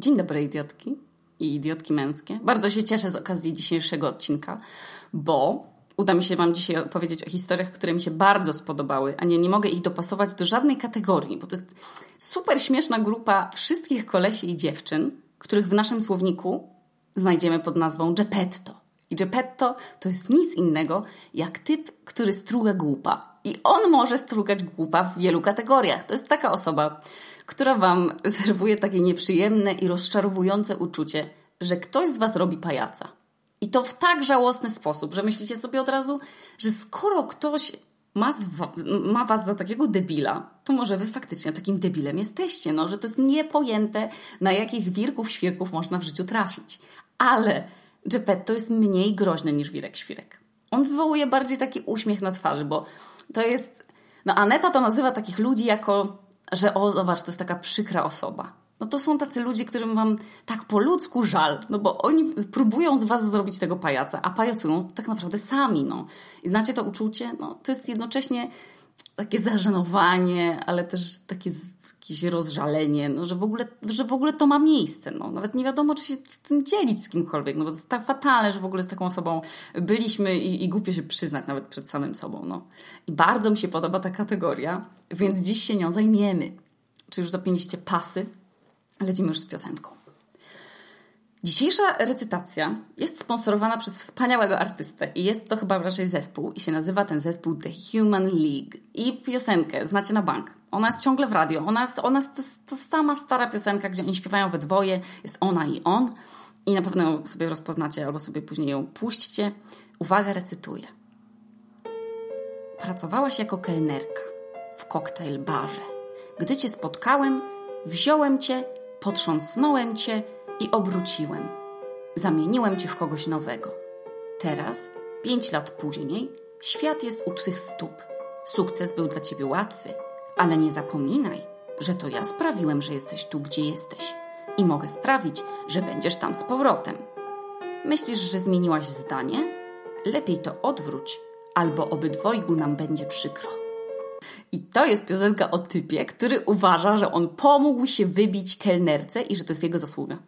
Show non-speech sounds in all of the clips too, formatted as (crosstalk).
Dzień dobry, idiotki i idiotki męskie. Bardzo się cieszę z okazji dzisiejszego odcinka, bo uda mi się Wam dzisiaj opowiedzieć o historiach, które mi się bardzo spodobały, a nie, nie mogę ich dopasować do żadnej kategorii, bo to jest super śmieszna grupa wszystkich kolesi i dziewczyn, których w naszym słowniku znajdziemy pod nazwą Geppetto. I Geppetto to jest nic innego jak typ, który struga głupa. I on może strugać głupa w wielu kategoriach. To jest taka osoba, która Wam serwuje takie nieprzyjemne i rozczarowujące uczucie, że ktoś z Was robi pajaca. I to w tak żałosny sposób, że myślicie sobie od razu, że skoro ktoś ma, ma was za takiego debila, to może wy faktycznie takim debilem jesteście, no, że to jest niepojęte, na jakich wirków, świrków można w życiu trafić. Ale Geppetto jest mniej groźny niż wirek świrek. On wywołuje bardziej taki uśmiech na twarzy, bo to jest... No Aneta to nazywa takich ludzi jako że o, zobacz, to jest taka przykra osoba. No to są tacy ludzie, którym wam tak po ludzku żal, no bo oni próbują z was zrobić tego pajaca, a pajacują tak naprawdę sami, no. I znacie to uczucie? No to jest jednocześnie takie zażenowanie, ale też takie jakieś rozżalenie, no, że, w ogóle, że w ogóle to ma miejsce. No. Nawet nie wiadomo, czy się tym dzielić z kimkolwiek, no bo to jest tak fatalne, że w ogóle z taką osobą byliśmy i, i głupio się przyznać nawet przed samym sobą. No. I bardzo mi się podoba ta kategoria, więc dziś się nią zajmiemy. Czy już zapięliście pasy? Lecimy już z piosenką. Dzisiejsza recytacja jest sponsorowana przez wspaniałego artystę i jest to chyba raczej zespół i się nazywa ten zespół The Human League. I piosenkę znacie na bank. Ona jest ciągle w radio. Ona jest, ona jest to, to sama stara piosenka, gdzie oni śpiewają we dwoje. Jest ona i on. I na pewno ją sobie rozpoznacie albo sobie później ją puśćcie. Uwaga, recytuję. Pracowałaś jako kelnerka w koktajl barze. Gdy cię spotkałem, wziąłem cię, potrząsnąłem cię i obróciłem. Zamieniłem cię w kogoś nowego. Teraz, pięć lat później, świat jest u twych stóp. Sukces był dla ciebie łatwy, ale nie zapominaj, że to ja sprawiłem, że jesteś tu, gdzie jesteś. I mogę sprawić, że będziesz tam z powrotem. Myślisz, że zmieniłaś zdanie? Lepiej to odwróć, albo obydwojgu nam będzie przykro. I to jest piosenka o typie, który uważa, że on pomógł się wybić kelnerce i że to jest jego zasługa.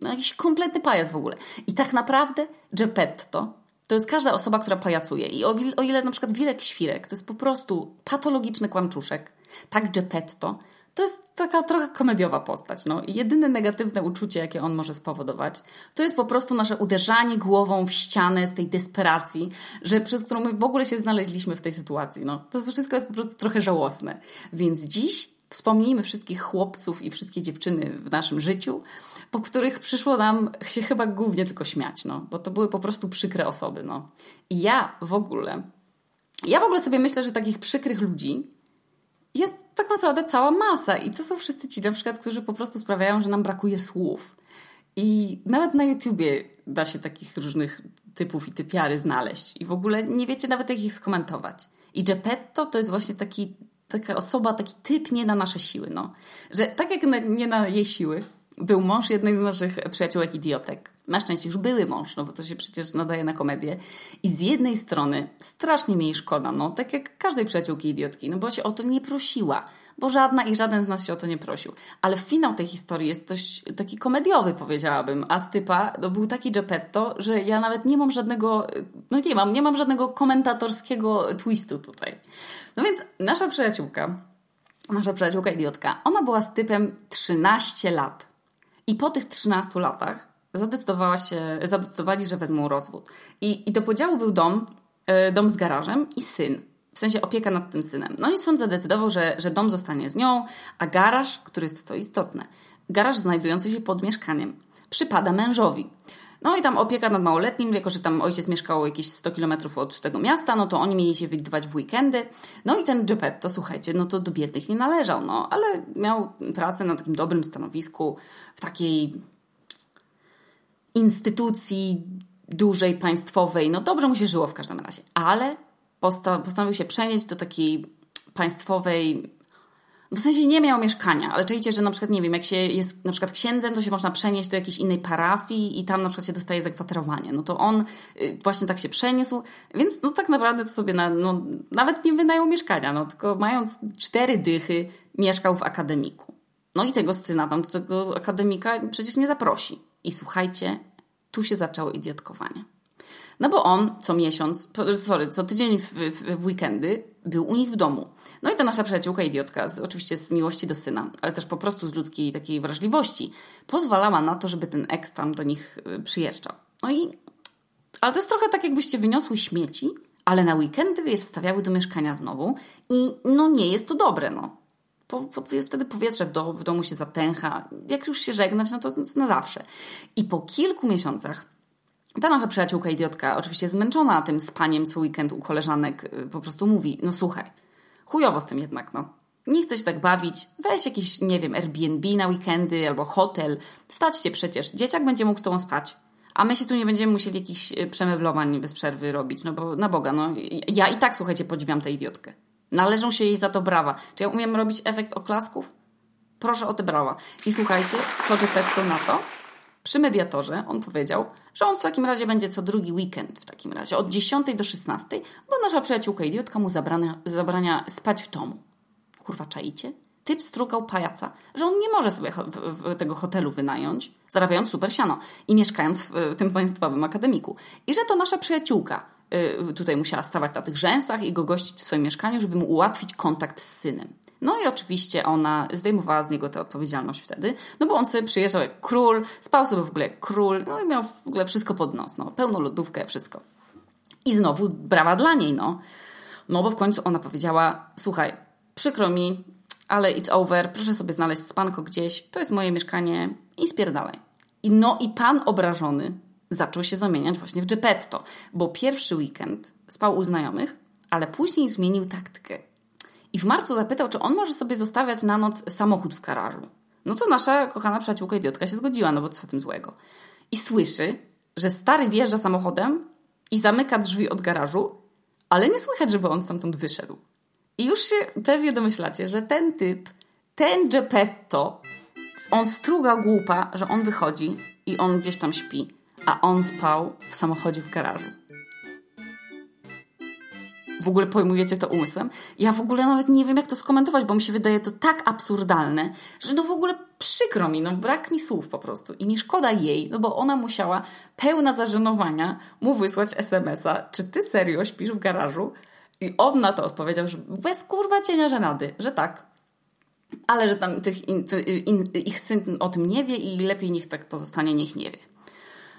No jakiś kompletny pajac w ogóle. I tak naprawdę Geppetto to jest każda osoba, która pajacuje. I o, o ile na przykład Wirek Świrek to jest po prostu patologiczny kłamczuszek, tak Geppetto to jest taka trochę komediowa postać. No. Jedyne negatywne uczucie, jakie on może spowodować, to jest po prostu nasze uderzanie głową w ścianę z tej desperacji, że przez którą my w ogóle się znaleźliśmy w tej sytuacji. No. To wszystko jest po prostu trochę żałosne. Więc dziś wspomnijmy wszystkich chłopców i wszystkie dziewczyny w naszym życiu, po których przyszło nam się chyba głównie tylko śmiać, no, bo to były po prostu przykre osoby. No. I ja w ogóle, ja w ogóle sobie myślę, że takich przykrych ludzi jest tak naprawdę cała masa. I to są wszyscy ci na przykład, którzy po prostu sprawiają, że nam brakuje słów. I nawet na YouTubie da się takich różnych typów i typiary znaleźć. I w ogóle nie wiecie nawet, jak ich skomentować. I Geppetto to jest właśnie taki, taka osoba, taki typ nie na nasze siły. No. Że tak jak na, nie na jej siły, był mąż jednej z naszych przyjaciółek idiotek. Na szczęście już były mąż, no bo to się przecież nadaje na komedię. I z jednej strony strasznie mi jej szkoda, no tak jak każdej przyjaciółki idiotki, no bo się o to nie prosiła. Bo żadna i żaden z nas się o to nie prosił. Ale finał tej historii jest dość taki komediowy, powiedziałabym. A Stypa to był taki Geppetto, że ja nawet nie mam żadnego, no nie mam, nie mam żadnego komentatorskiego twistu tutaj. No więc nasza przyjaciółka, nasza przyjaciółka idiotka, ona była z typem 13 lat. I po tych 13 latach zadecydowała się, zadecydowali, że wezmą rozwód. I, i do podziału był dom, e, dom z garażem i syn. W sensie opieka nad tym synem. No i sąd zadecydował, że, że dom zostanie z nią, a garaż, który jest co istotne, garaż znajdujący się pod mieszkaniem, przypada mężowi. No i tam opieka nad małoletnim, jako że tam ojciec mieszkał jakieś 100 kilometrów od tego miasta, no to oni mieli się widywać w weekendy. No i ten Geppetto, słuchajcie, no to do biednych nie należał, no, ale miał pracę na takim dobrym stanowisku, w takiej instytucji dużej, państwowej. No dobrze mu się żyło w każdym razie, ale postanowił się przenieść do takiej państwowej w sensie nie miał mieszkania, ale czujecie, że na przykład, nie wiem, jak się jest na przykład księdzem, to się można przenieść do jakiejś innej parafii i tam na przykład się dostaje zakwaterowanie. No to on y, właśnie tak się przeniósł, więc no tak naprawdę to sobie na, no, nawet nie wynajął mieszkania, no tylko mając cztery dychy mieszkał w akademiku. No i tego syna tam do tego akademika przecież nie zaprosi. I słuchajcie, tu się zaczęło idiotkowanie. No bo on co miesiąc, sorry, co tydzień w, w, w, weekendy był u nich w domu. No i ta nasza przyjaciółka idiotka, z, oczywiście z miłości do syna, ale też po prostu z ludzkiej takiej wrażliwości, pozwalała na to, żeby ten ex tam do nich y, przyjeżdżał. No i, ale to jest trochę tak, jakbyście wyniosły śmieci, ale na weekendy je wstawiały do mieszkania znowu i no nie jest to dobre, no. Po, po, wtedy powietrze w, do, w domu się zatęcha. Jak już się żegnać, no to na zawsze. I po kilku miesiącach ta nasza przyjaciółka idiotka, oczywiście zmęczona tym spaniem co weekend u koleżanek, y, po prostu mówi, no słuchaj, chujowo z tym jednak, no. Nie chcę się tak bawić, weź jakiś, nie wiem, Airbnb na weekendy albo hotel. Stać cię przecież, dzieciak będzie mógł z tobą spać. A my się tu nie będziemy musieli jakichś y, przemeblowań bez przerwy robić, no bo na Boga, no. Ja i tak, słuchajcie, podziwiam tę idiotkę. Należą się jej za to brawa. Czy ja umiem robić efekt oklasków? Proszę o te brawa. I słuchajcie, co to na to? Przy mediatorze on powiedział, że on w takim razie będzie co drugi weekend w takim razie, od 10 do 16, bo nasza przyjaciółka idiotka mu zabrania, zabrania spać w domu. Kurwa, czaicie? Typ strugał pajaca, że on nie może sobie tego hotelu wynająć, zarabiając super siano i mieszkając w tym państwowym akademiku. I że to nasza przyjaciółka y, tutaj musiała stawać na tych rzęsach i go gościć w swoim mieszkaniu, żeby mu ułatwić kontakt z synem. No i oczywiście ona zdejmowała z niego tę odpowiedzialność wtedy, no bo on sobie przyjeżdżał jak król, spał sobie w ogóle jak król, no i miał w ogóle wszystko pod nos, no, pełną lodówkę, wszystko. I znowu brawa dla niej, no. No bo w końcu ona powiedziała, słuchaj, przykro mi, ale it's over, proszę sobie znaleźć spanko gdzieś, to jest moje mieszkanie i spierdalaj. I no i pan obrażony zaczął się zamieniać właśnie w Geppetto, bo pierwszy weekend spał u znajomych, ale później zmienił taktykę i w marcu zapytał, czy on może sobie zostawiać na noc samochód w garażu. No to nasza kochana przyjaciółka idiotka się zgodziła, no bo co w tym złego. I słyszy, że stary wjeżdża samochodem i zamyka drzwi od garażu, ale nie słychać, żeby on stamtąd wyszedł. I już się pewnie domyślacie, że ten typ, ten Geppetto, on struga głupa, że on wychodzi i on gdzieś tam śpi, a on spał w samochodzie w garażu w ogóle pojmujecie to umysłem. Ja w ogóle nawet nie wiem, jak to skomentować, bo mi się wydaje to tak absurdalne, że no w ogóle przykro mi, no brak mi słów po prostu. I mi szkoda jej, no bo ona musiała pełna zażenowania mu wysłać smsa, czy ty serio śpisz w garażu? I on na to odpowiedział, że bez kurwa cienia żenady, że tak. Ale że tam tych in, in, ich syn o tym nie wie i lepiej niech tak pozostanie, niech nie wie.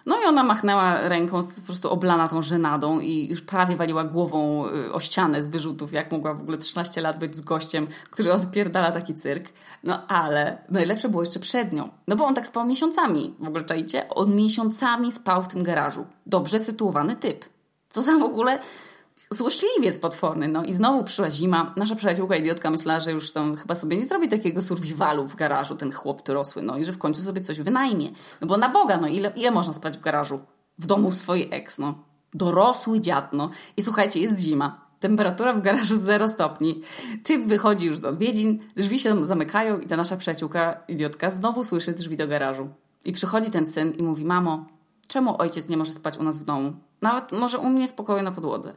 No i ona machnęła ręką, po prostu oblana tą żenadą i już prawie waliła głową y, o ścianę z wyrzutów, jak mogła w ogóle 13 lat być z gościem, który odpierdala taki cyrk. No ale najlepsze było jeszcze przed nią. No bo on tak spał miesiącami. W ogóle czajcie? On miesiącami spał w tym garażu. Dobrze sytuowany typ. Co za w ogóle złośliwiec potworny. No i znowu przyszła zima. Nasza przyjaciółka idiotka myślała, że już tam chyba sobie nie zrobi takiego survivalu w garażu, ten chłop dorosły, no i że w końcu sobie coś wynajmie. No bo na Boga, no ile, ile można spać w garażu? W domu swojej ex, no. Dorosły dziad, no. I słuchajcie, jest zima. Temperatura w garażu (laughs) 0 stopni. Typ wychodzi już z odwiedzin, drzwi się zamykają i ta nasza przyjaciółka, idiotka, znowu słyszy drzwi do garażu. I przychodzi ten syn i mówi, mamo, czemu ojciec nie może spać u nas w domu? Nawet może u mnie w pokoju na podłodze.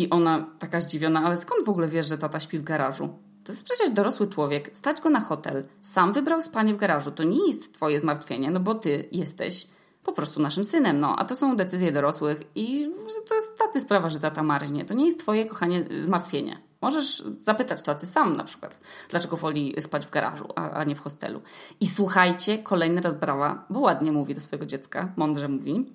I ona taka zdziwiona, ale skąd w ogóle wiesz, że tata śpi w garażu? To jest przecież dorosły człowiek, stać go na hotel. Sam wybrał spanie w garażu. To nie jest twoje zmartwienie, no bo ty jesteś po prostu naszym synem, no. A to są decyzje dorosłych i to jest taty sprawa, że tata marznie. To nie jest twoje, kochanie, zmartwienie. Możesz zapytać taty sam na przykład, dlaczego woli spać w garażu, a, a nie w hostelu. I słuchajcie, kolejny raz brawa, bo ładnie mówi do swojego dziecka, mądrze mówi.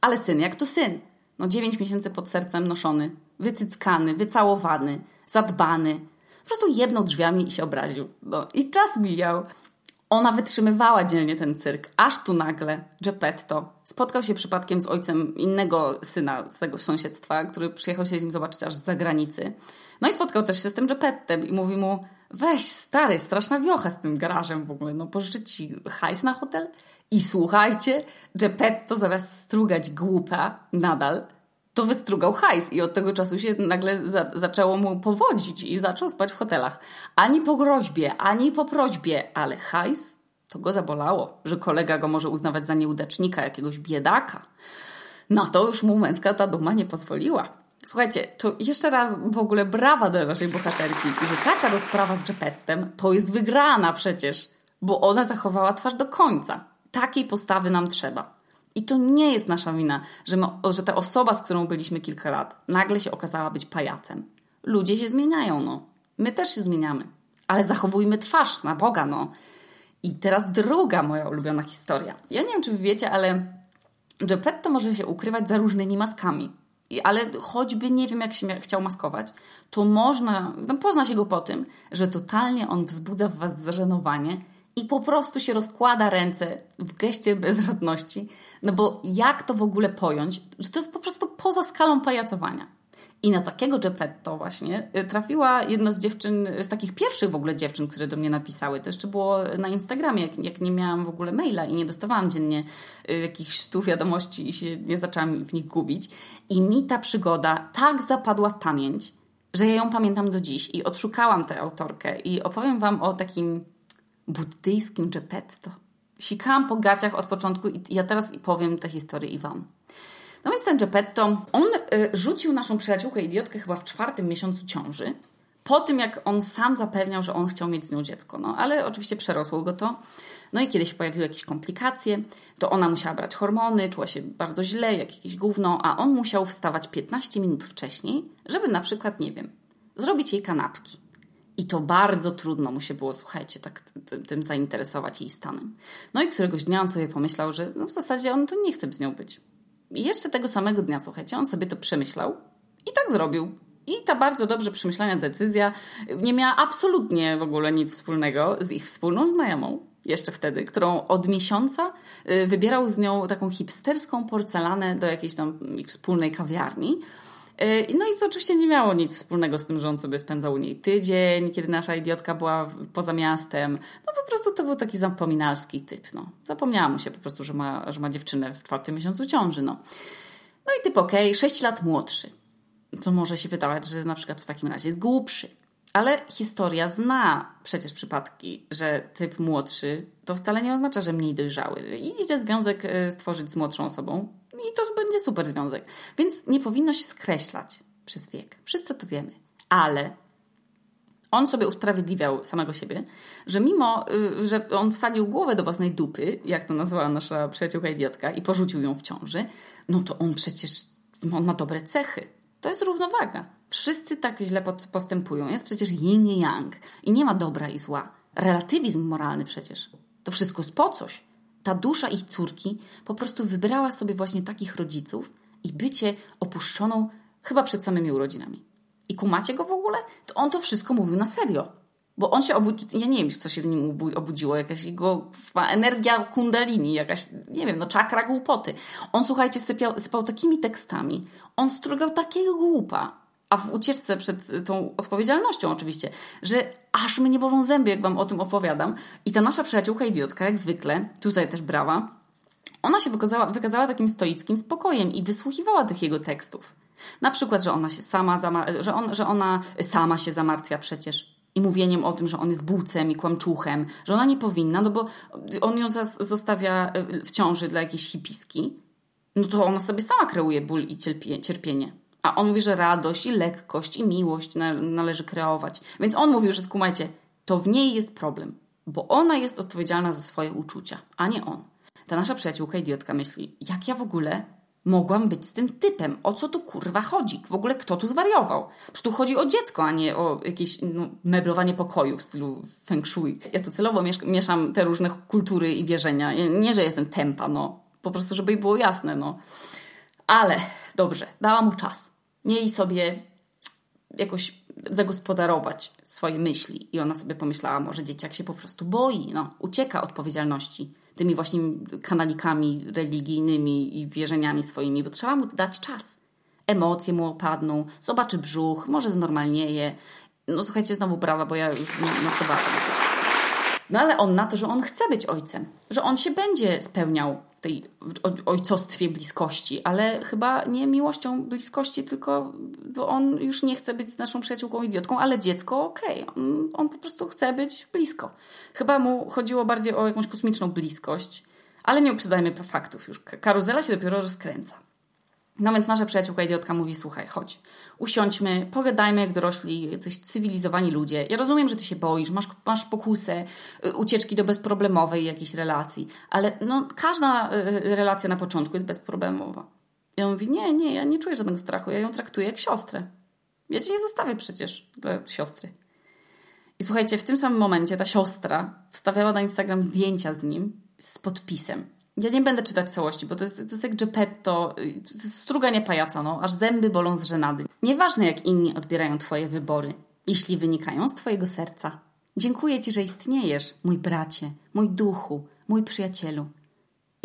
Ale syn jak to syn. No dziewięć miesięcy pod sercem noszony, wycyckany, wycałowany, zadbany. Po prostu jedną drzwiami i się obraził. No i czas mijał. Ona wytrzymywała dzielnie ten cyrk, aż tu nagle Geppetto spotkał się przypadkiem z ojcem innego syna z tego sąsiedztwa, który przyjechał się z nim zobaczyć aż z zagranicy. No i spotkał też się z tym Geppettem i mówi mu, weź stary, straszna wiocha z tym garażem w ogóle, no pożyczyć ci hajs na hotel? I słuchajcie, Geppetto zamiast strugać głupa nadal, to wystrugał hajs i od tego czasu się nagle za zaczęło mu powodzić i zaczął spać w hotelach. Ani po groźbie, ani po prośbie, ale hajs to go zabolało, że kolega go może uznawać za nieudacznika, jakiegoś biedaka. Na to już mu męska ta duma nie pozwoliła. Słuchajcie, to jeszcze raz w ogóle brawa dla naszej bohaterki, że taka rozprawa z Geppettem to jest wygrana przecież, bo ona zachowała twarz do końca. Takiej postawy nam trzeba. I to nie jest nasza wina, że, my, że ta osoba, z którą byliśmy kilka lat, nagle się okazała być pajacem. Ludzie się zmieniają, no. My też się zmieniamy. Ale zachowujmy twarz, na Boga, no. I teraz druga moja ulubiona historia. Ja nie wiem, czy wiecie, ale Geppetto może się ukrywać za różnymi maskami. Ale choćby nie wiem, jak się chciał maskować, to można, no pozna się go po tym, że totalnie on wzbudza w was zażenowanie i po prostu się rozkłada ręce w geście bezradności. No bo jak to w ogóle pojąć, że to jest po prostu poza skalą pajacowania. I na takiego Geppetto właśnie y, trafiła jedna z dziewczyn, z takich pierwszych w ogóle dziewczyn, które do mnie napisały. To jeszcze było na Instagramie, jak, jak nie miałam w ogóle maila i nie dostawałam dziennie y, jakichś stu wiadomości i się nie zaczęłam w nich gubić. I mi ta przygoda tak zapadła w pamięć, że ja ją pamiętam do dziś i odszukałam tę autorkę i opowiem Wam o takim buddyjskim Geppetto. Sikałam po gaciach od początku i ja teraz powiem tę historię i Wam. No więc ten Geppetto, on y, rzucił naszą przyjaciółkę idiotkę chyba w czwartym miesiącu ciąży, po tym jak on sam zapewniał, że on chciał mieć z nią dziecko. No ale oczywiście przerosło go to. No i kiedy się pojawiły jakieś komplikacje, to ona musiała brać hormony, czuła się bardzo źle, jak jakieś gówno, a on musiał wstawać 15 minut wcześniej, żeby na przykład, nie wiem, zrobić jej kanapki. I to bardzo trudno mu się było, słuchajcie, tak tym zainteresować jej stanem. No i któregoś dnia on sobie pomyślał, że no w zasadzie on to nie chce z nią być. I jeszcze tego samego dnia, słuchajcie, on sobie to przemyślał i tak zrobił. I ta bardzo dobrze przemyślana decyzja nie miała absolutnie w ogóle nic wspólnego z ich wspólną znajomą, jeszcze wtedy, którą od miesiąca y, wybierał z nią taką hipsterską porcelanę do jakiejś tam ich wspólnej kawiarni. Y, no i to oczywiście nie miało nic wspólnego z tym, że on sobie spędzał u niej tydzień, kiedy nasza idiotka była poza miastem. No po prostu to był taki zapominalski typ. No. Zapomniała mu się po prostu, że ma, że ma dziewczynę w czwartym miesiącu ciąży. No, no i typ okej, okay, 6 lat młodszy. To może się wydawać, że na przykład w takim razie jest głupszy. Ale historia zna przecież przypadki, że typ młodszy to wcale nie oznacza, że mniej dojrzały. Idzie związek y, stworzyć z młodszą osobą, i to będzie super związek. Więc nie powinno się skreślać przez wiek. Wszyscy to wiemy. Ale on sobie usprawiedliwiał samego siebie, że mimo, y, że on wsadził głowę do własnej dupy, jak to nazwała nasza przyjaciółka idiotka, i porzucił ją w ciąży, no to on przecież on ma dobre cechy. To jest równowaga. Wszyscy tak źle postępują. Jest przecież yin i yang. I nie ma dobra i zła. Relatywizm moralny przecież. To wszystko jest po coś ta dusza ich córki po prostu wybrała sobie właśnie takich rodziców i bycie opuszczoną chyba przed samymi urodzinami. I kumacie go w ogóle? To on to wszystko mówił na serio. Bo on się obudził, ja nie wiem, co się w nim obudziło, jakaś jego energia kundalini, jakaś, nie wiem, no czakra głupoty. On, słuchajcie, sypiał, sypał takimi tekstami. On strugał takiego głupa, a w ucieczce przed tą odpowiedzialnością oczywiście, że aż mnie bolą zęby, jak wam o tym opowiadam. I ta nasza przyjaciółka idiotka, jak zwykle, tutaj też brawa, ona się wykazała, wykazała takim stoickim spokojem i wysłuchiwała tych jego tekstów. Na przykład, że ona się sama, że, on, że ona sama się zamartwia przecież i mówieniem o tym, że on jest bułcem i kłamczuchem, że ona nie powinna, no bo on ją zostawia w ciąży dla jakiejś hipiski, no to ona sobie sama kreuje ból i cierpienie. A on mówi, że radość i lekkość i miłość należy kreować. Więc on mówił, że skumajcie, to w niej jest problem, bo ona jest odpowiedzialna za swoje uczucia, a nie on. Ta nasza przyjaciółka idiotka myśli, jak ja w ogóle mogłam być z tym typem? O co tu kurwa chodzi? W ogóle kto tu zwariował? Przecież tu chodzi o dziecko, a nie o jakieś no, meblowanie pokoju w stylu feng shui. Ja tu celowo mieszam te różne kultury i wierzenia. Nie, że jestem tempa, no. Po prostu, żeby było jasne, no. Ale dobrze, dałam mu czas mieli sobie jakoś zagospodarować swoje myśli. I ona sobie pomyślała, może dzieciak się po prostu boi, no, ucieka odpowiedzialności tymi właśnie kanalikami religijnymi i wierzeniami swoimi, bo trzeba mu dać czas. Emocje mu opadną, zobaczy brzuch, może znormalnieje. No słuchajcie, znowu brawa, bo ja już na to No ale on na to, że on chce być ojcem, że on się będzie spełniał tej ojcostwie bliskości, ale chyba nie miłością bliskości, tylko bo on już nie chce być z naszą przyjaciółką idiotką, ale dziecko okej, okay. on, on po prostu chce być blisko. Chyba mu chodziło bardziej o jakąś kosmiczną bliskość, ale nie uprzedzajmy faktów już. Karuzela się dopiero rozkręca. No więc nasza przyjaciółka idiotka mówi, słuchaj, chodź, usiądźmy, pogadajmy jak dorośli, jacyś cywilizowani ludzie. Ja rozumiem, że ty się boisz, masz, masz pokusę, y, ucieczki do bezproblemowej jakiejś relacji, ale no, każda y, relacja na początku jest bezproblemowa. I on mówi, nie, nie, ja nie czuję żadnego strachu, ja ją traktuję jak siostrę. Ja cię nie zostawię przecież dla siostry. I słuchajcie, w tym samym momencie ta siostra wstawiała na Instagram zdjęcia z nim z podpisem. Ja nie będę czytać całości, bo to jest, to jest jak Geppetto, to jest struganie pajaca, no, aż zęby bolą z żenady. Nieważne jak inni odbierają Twoje wybory, jeśli wynikają z Twojego serca. Dziękuję Ci, że istniejesz, mój bracie, mój duchu, mój przyjacielu.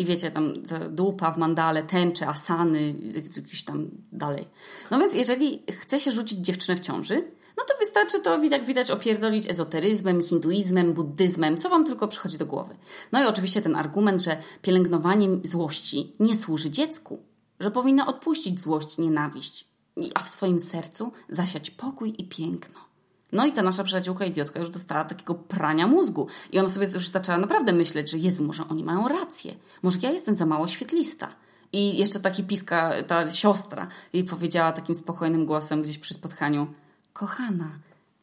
I wiecie, tam dupa w mandale, tęcze, asany, jakiś tam dalej. No więc jeżeli chce się rzucić dziewczynę w ciąży, no to wystarczy to, jak widać, opierdolić ezoteryzmem, hinduizmem, buddyzmem, co wam tylko przychodzi do głowy. No i oczywiście ten argument, że pielęgnowanie złości nie służy dziecku, że powinna odpuścić złość, nienawiść, a w swoim sercu zasiać pokój i piękno. No i ta nasza przyjaciółka idiotka już dostała takiego prania mózgu. I ona sobie już zaczęła naprawdę myśleć, że Jezu, może oni mają rację. Może ja jestem za mało świetlista. I jeszcze taki piska, ta siostra jej powiedziała takim spokojnym głosem gdzieś przy spotkaniu – Kochana,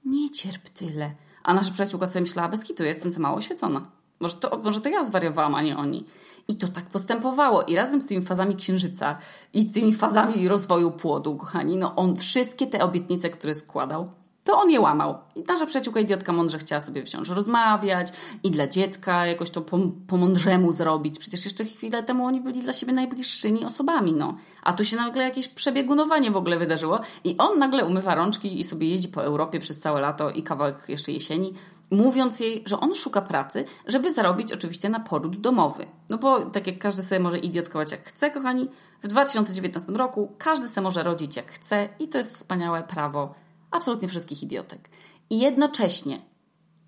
nie cierp tyle. A nasza przyjaciółka sobie myślała, bez kitu, jestem za mało oświecona. Może to, może to ja zwariowałam, a nie oni. I to tak postępowało. I razem z tymi fazami księżyca i tymi fazami rozwoju płodu, kochani, no on wszystkie te obietnice, które składał, to on je łamał. I nasza przyjaciółka idiotka mądrze chciała sobie wciąż rozmawiać i dla dziecka jakoś to po, po mądrzemu zrobić. Przecież jeszcze chwilę temu oni byli dla siebie najbliższymi osobami, no. A tu się nagle jakieś przebiegunowanie w ogóle wydarzyło i on nagle umywa rączki i sobie jeździ po Europie przez całe lato i kawałek jeszcze jesieni, mówiąc jej, że on szuka pracy, żeby zarobić oczywiście na poród domowy. No bo tak jak każdy sobie może idiotkować jak chce, kochani, w 2019 roku każdy sobie może rodzić jak chce i to jest wspaniałe prawo absolutnie wszystkich idiotek. I jednocześnie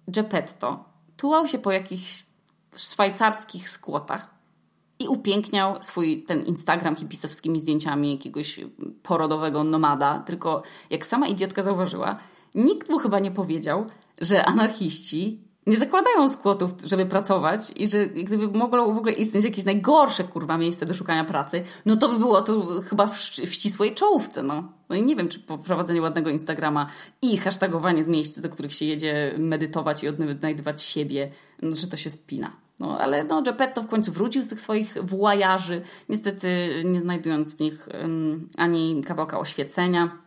Geppetto tułał się po jakichś szwajcarskich skłotach i upiękniał swój ten Instagram hipisowskimi zdjęciami jakiegoś porodowego nomada. Tylko jak sama idiotka zauważyła, nikt mu chyba nie powiedział, że anarchiści nie zakładają skłotów, żeby pracować i że gdyby mogło w ogóle istnieć jakieś najgorsze kurwa miejsce do szukania pracy, no to by było to chyba w, w ścisłej czołówce, no. No i nie wiem, czy prowadzenie ładnego Instagrama i hashtagowanie z miejsc, do których się jedzie medytować i odnajdywać siebie, no, że to się spina. No, ale no, Geppetto w końcu wrócił z tych swoich włajaży, niestety nie znajdując w nich um, ani kawałka oświecenia,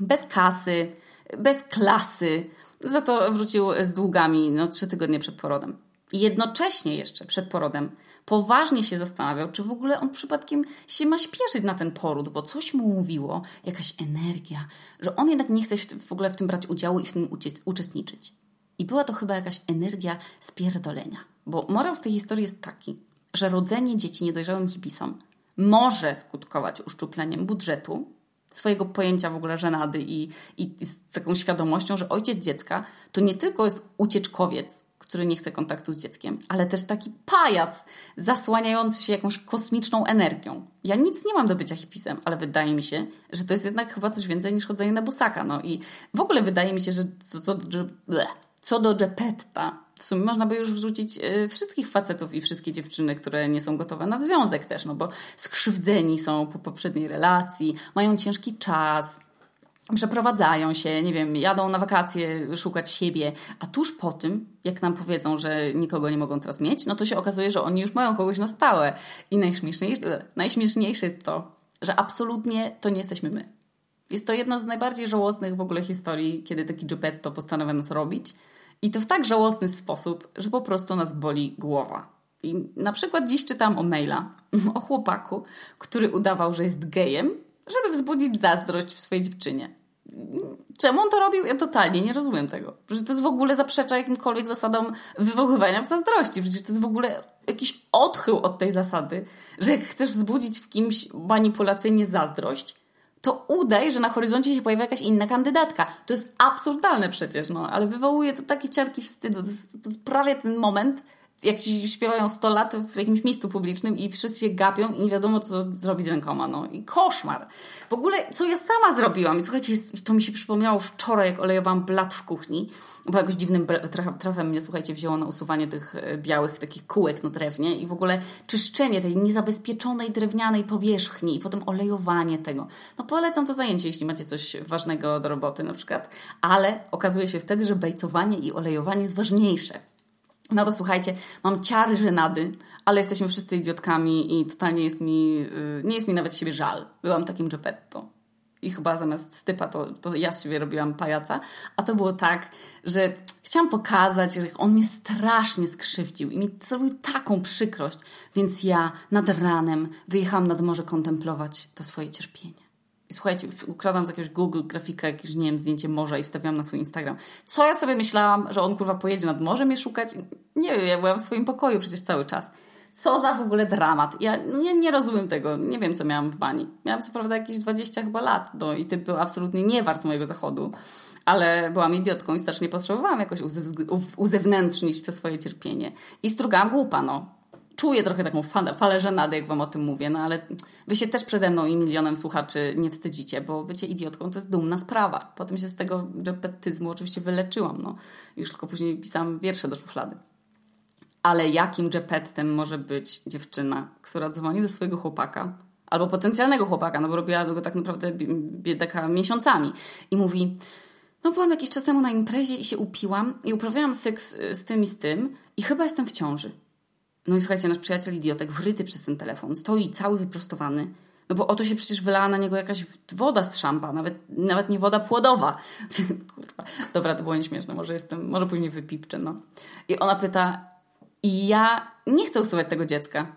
bez kasy, bez klasy, za to wrócił z długami no, trzy tygodnie przed porodem. I jednocześnie jeszcze przed porodem poważnie się zastanawiał, czy w ogóle on przypadkiem się ma śpieszyć na ten poród, bo coś mu mówiło, jakaś energia, że on jednak nie chce w ogóle w tym brać udziału i w tym uczestniczyć. I była to chyba jakaś energia spierdolenia. Bo morał z tej historii jest taki, że rodzenie dzieci niedojrzałym hipisom może skutkować uszczupleniem budżetu, swojego pojęcia w ogóle żenady i, i, i z taką świadomością, że ojciec dziecka to nie tylko jest ucieczkowiec, który nie chce kontaktu z dzieckiem, ale też taki pajac zasłaniający się jakąś kosmiczną energią. Ja nic nie mam do bycia hipisem, ale wydaje mi się, że to jest jednak chyba coś więcej niż chodzenie na busaka. No i w ogóle wydaje mi się, że co, co, co do Geppetta, w sumie można by już wrzucić y, wszystkich facetów i wszystkie dziewczyny, które nie są gotowe na związek też, no bo skrzywdzeni są po poprzedniej relacji, mają ciężki czas, przeprowadzają się, nie wiem, jadą na wakacje szukać siebie, a tuż po tym, jak nam powiedzą, że nikogo nie mogą teraz mieć, no to się okazuje, że oni już mają kogoś na stałe. I najśmieszniejsze, najśmieszniejsze jest to, że absolutnie to nie jesteśmy my. Jest to jedna z najbardziej żałosnych w ogóle historii, kiedy taki Geppetto postanawia nas robić. I to w tak żałosny sposób, że po prostu nas boli głowa. I na przykład dziś czytam o maila (laughs) o chłopaku, który udawał, że jest gejem, żeby wzbudzić zazdrość w swojej dziewczynie. Czemu on to robił? Ja totalnie nie rozumiem tego. Że to jest w ogóle zaprzecza jakimkolwiek zasadom wywoływania zazdrości. Przecież to jest w ogóle jakiś odchył od tej zasady, że jak chcesz wzbudzić w kimś manipulacyjnie zazdrość, to udaj, że na horyzoncie się pojawia jakaś inna kandydatka. To jest absurdalne przecież, no, ale wywołuje to takie ciarki wstydu. To jest prawie ten moment, jak ci śpiewają 100 lat w jakimś miejscu publicznym i wszyscy się gapią i nie wiadomo, co zrobić rękoma, no. I koszmar. W ogóle, co ja sama zrobiłam, i słuchajcie, to mi się przypomniało wczoraj, jak olejowałam blat w kuchni, bo jakoś dziwnym trafem mnie, słuchajcie, wzięło na usuwanie tych e, białych takich kółek na drewnie i w ogóle czyszczenie tej niezabezpieczonej drewnianej powierzchni i potem olejowanie tego. No polecam to zajęcie, jeśli macie coś ważnego do roboty na przykład, ale okazuje się wtedy, że bejcowanie i olejowanie jest ważniejsze. No to słuchajcie, mam ciary żenady, ale jesteśmy wszyscy idiotkami i totalnie jest mi, y, nie jest mi nawet siebie żal. Byłam takim Geppetto. I chyba zamiast stypa to, to ja z siebie robiłam pajaca. A to było tak, że chciałam pokazać, że on mnie strasznie skrzywdził i mi zrobił taką przykrość. Więc ja nad ranem wyjechałam nad morze kontemplować to swoje cierpienie. Słuchajcie, ukradam z jakiegoś Google grafika, jakieś, nie wiem, zdjęcie morza i wstawiam na swój Instagram. Co ja sobie myślałam, że on kurwa pojedzie nad morze mnie szukać? Nie wiem, ja byłam w swoim pokoju przecież cały czas. Co za w ogóle dramat. Ja nie, nie rozumiem tego. Nie wiem, co miałam w bani. Miałam co prawda jakieś 20 chyba lat, no i typ był absolutnie nie wart mojego zachodu. Ale byłam idiotką i strasznie potrzebowałam jakoś uzewnętrznić to swoje cierpienie. I strugałam głupa, no czuję trochę taką falę, falę żenady, jak wam o tym mówię, no ale wy się też przede mną i milionem słuchaczy nie wstydzicie, bo bycie idiotką to jest dumna sprawa. Potem się z tego repetyzmu oczywiście wyleczyłam, no. Już tylko później pisałam wiersze do szuflady. Ale jakim Geppettem może być dziewczyna, która dzwoni do swojego chłopaka, albo potencjalnego chłopaka, no bo robiła go tak naprawdę biedaka miesiącami i mówi no byłam jakiś czas temu na imprezie i się upiłam i uprawiałam seks y, z tym i z tym i chyba jestem w ciąży. No i słuchajcie, nasz przyjaciel idiotek, wryty przez ten telefon, stoi cały wyprostowany, no bo oto się przecież wylała na niego jakaś woda z szampa, nawet, nawet nie woda płodowa. (laughs) Kurwa. Dobra, to było nieśmieszne, może jestem, może później wypipczę, no. I ona pyta, i ja nie chcę usuwać tego dziecka.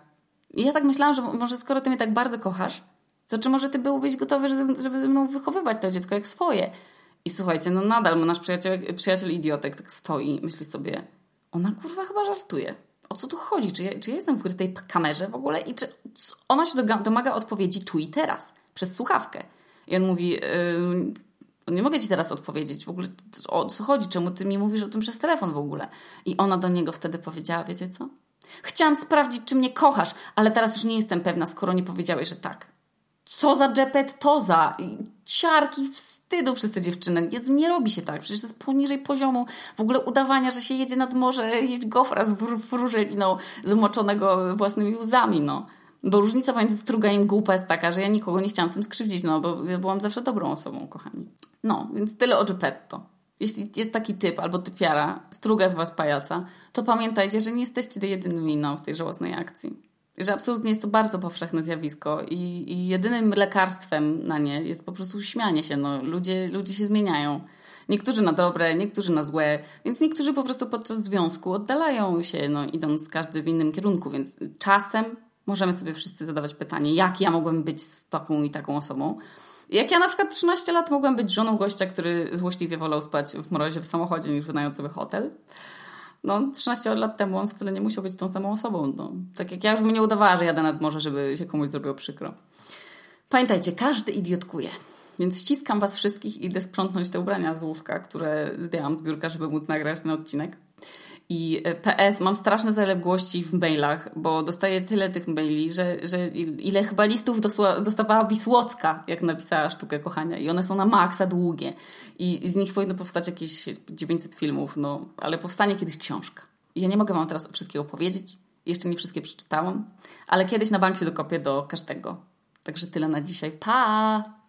I ja tak myślałam, że może skoro ty mnie tak bardzo kochasz, to czy może ty byłbyś gotowy, żeby, ze mną wychowywać to dziecko jak swoje? I słuchajcie, no nadal nasz przyjaciel, przyjaciel idiotek tak stoi myśli sobie, ona kurwa chyba żartuje o co tu chodzi? Czy ja, czy ja jestem w tej kamerze w ogóle? I czy ona się domaga odpowiedzi tu i teraz, przez słuchawkę. I on mówi, yy, nie mogę ci teraz odpowiedzieć w ogóle o co chodzi, czemu ty mi mówisz o tym przez telefon w ogóle. I ona do niego wtedy powiedziała, wiecie co? Chciałam sprawdzić, czy mnie kochasz, ale teraz już nie jestem pewna, skoro nie powiedziałeś, że tak. Co za dżepet to za? Ciarki wstydu przez te dziewczyny. Jezu, nie robi się tak. Przecież to jest poniżej poziomu w ogóle udawania, że się jedzie nad morze jeść gofra z wróżeliną zmoczonego własnymi łzami, no. Bo różnica pomiędzy struganiem głupa jest taka, że ja nikogo nie chciałam tym skrzywdzić, no bo ja byłam zawsze dobrą osobą, kochani. No, więc tyle o Geppetto. Jeśli jest taki typ albo typiara, struga z was pajaca, to pamiętajcie, że nie jesteście jedynymi no, w tej żałosnej akcji że absolutnie jest to bardzo powszechne zjawisko i, i jedynym lekarstwem na nie jest po prostu śmianie się. No, ludzie, ludzie się zmieniają. Niektórzy na dobre, niektórzy na złe, więc niektórzy po prostu podczas związku oddalają się, no, idąc każdy w innym kierunku, więc czasem możemy sobie wszyscy zadawać pytanie, jak ja mogłem być z taką i taką osobą. Jak ja na przykład 13 lat mogłem być żoną gościa, który złośliwie wolał spać w mrozie w samochodzie niż wynająć sobie hotel no 13 lat temu on wcale nie musiał być tą samą osobą. No. Tak jak ja już bym nie udawała, że jadę nad morze, żeby się komuś zrobiło przykro. Pamiętajcie, każdy idiotkuje. Więc ściskam was wszystkich i idę sprzątnąć te ubrania z łóżka, które zdjęłam z biurka, żeby móc nagrać ten odcinek. I e, PS, mam straszne zaległości w mailach, bo dostaję tyle tych maili, że, że ile chyba listów dostawała Wisłocka, jak napisała Sztukę Kochania. I one są na maksa długie. I, z nich powinno powstać jakieś 900 filmów, no, ale powstanie kiedyś książka. Ja nie mogę wam teraz wszystkiego powiedzieć. Jeszcze nie wszystkie przeczytałam, ale kiedyś na bank się dokopię do każdego. Także tyle na dzisiaj. Pa!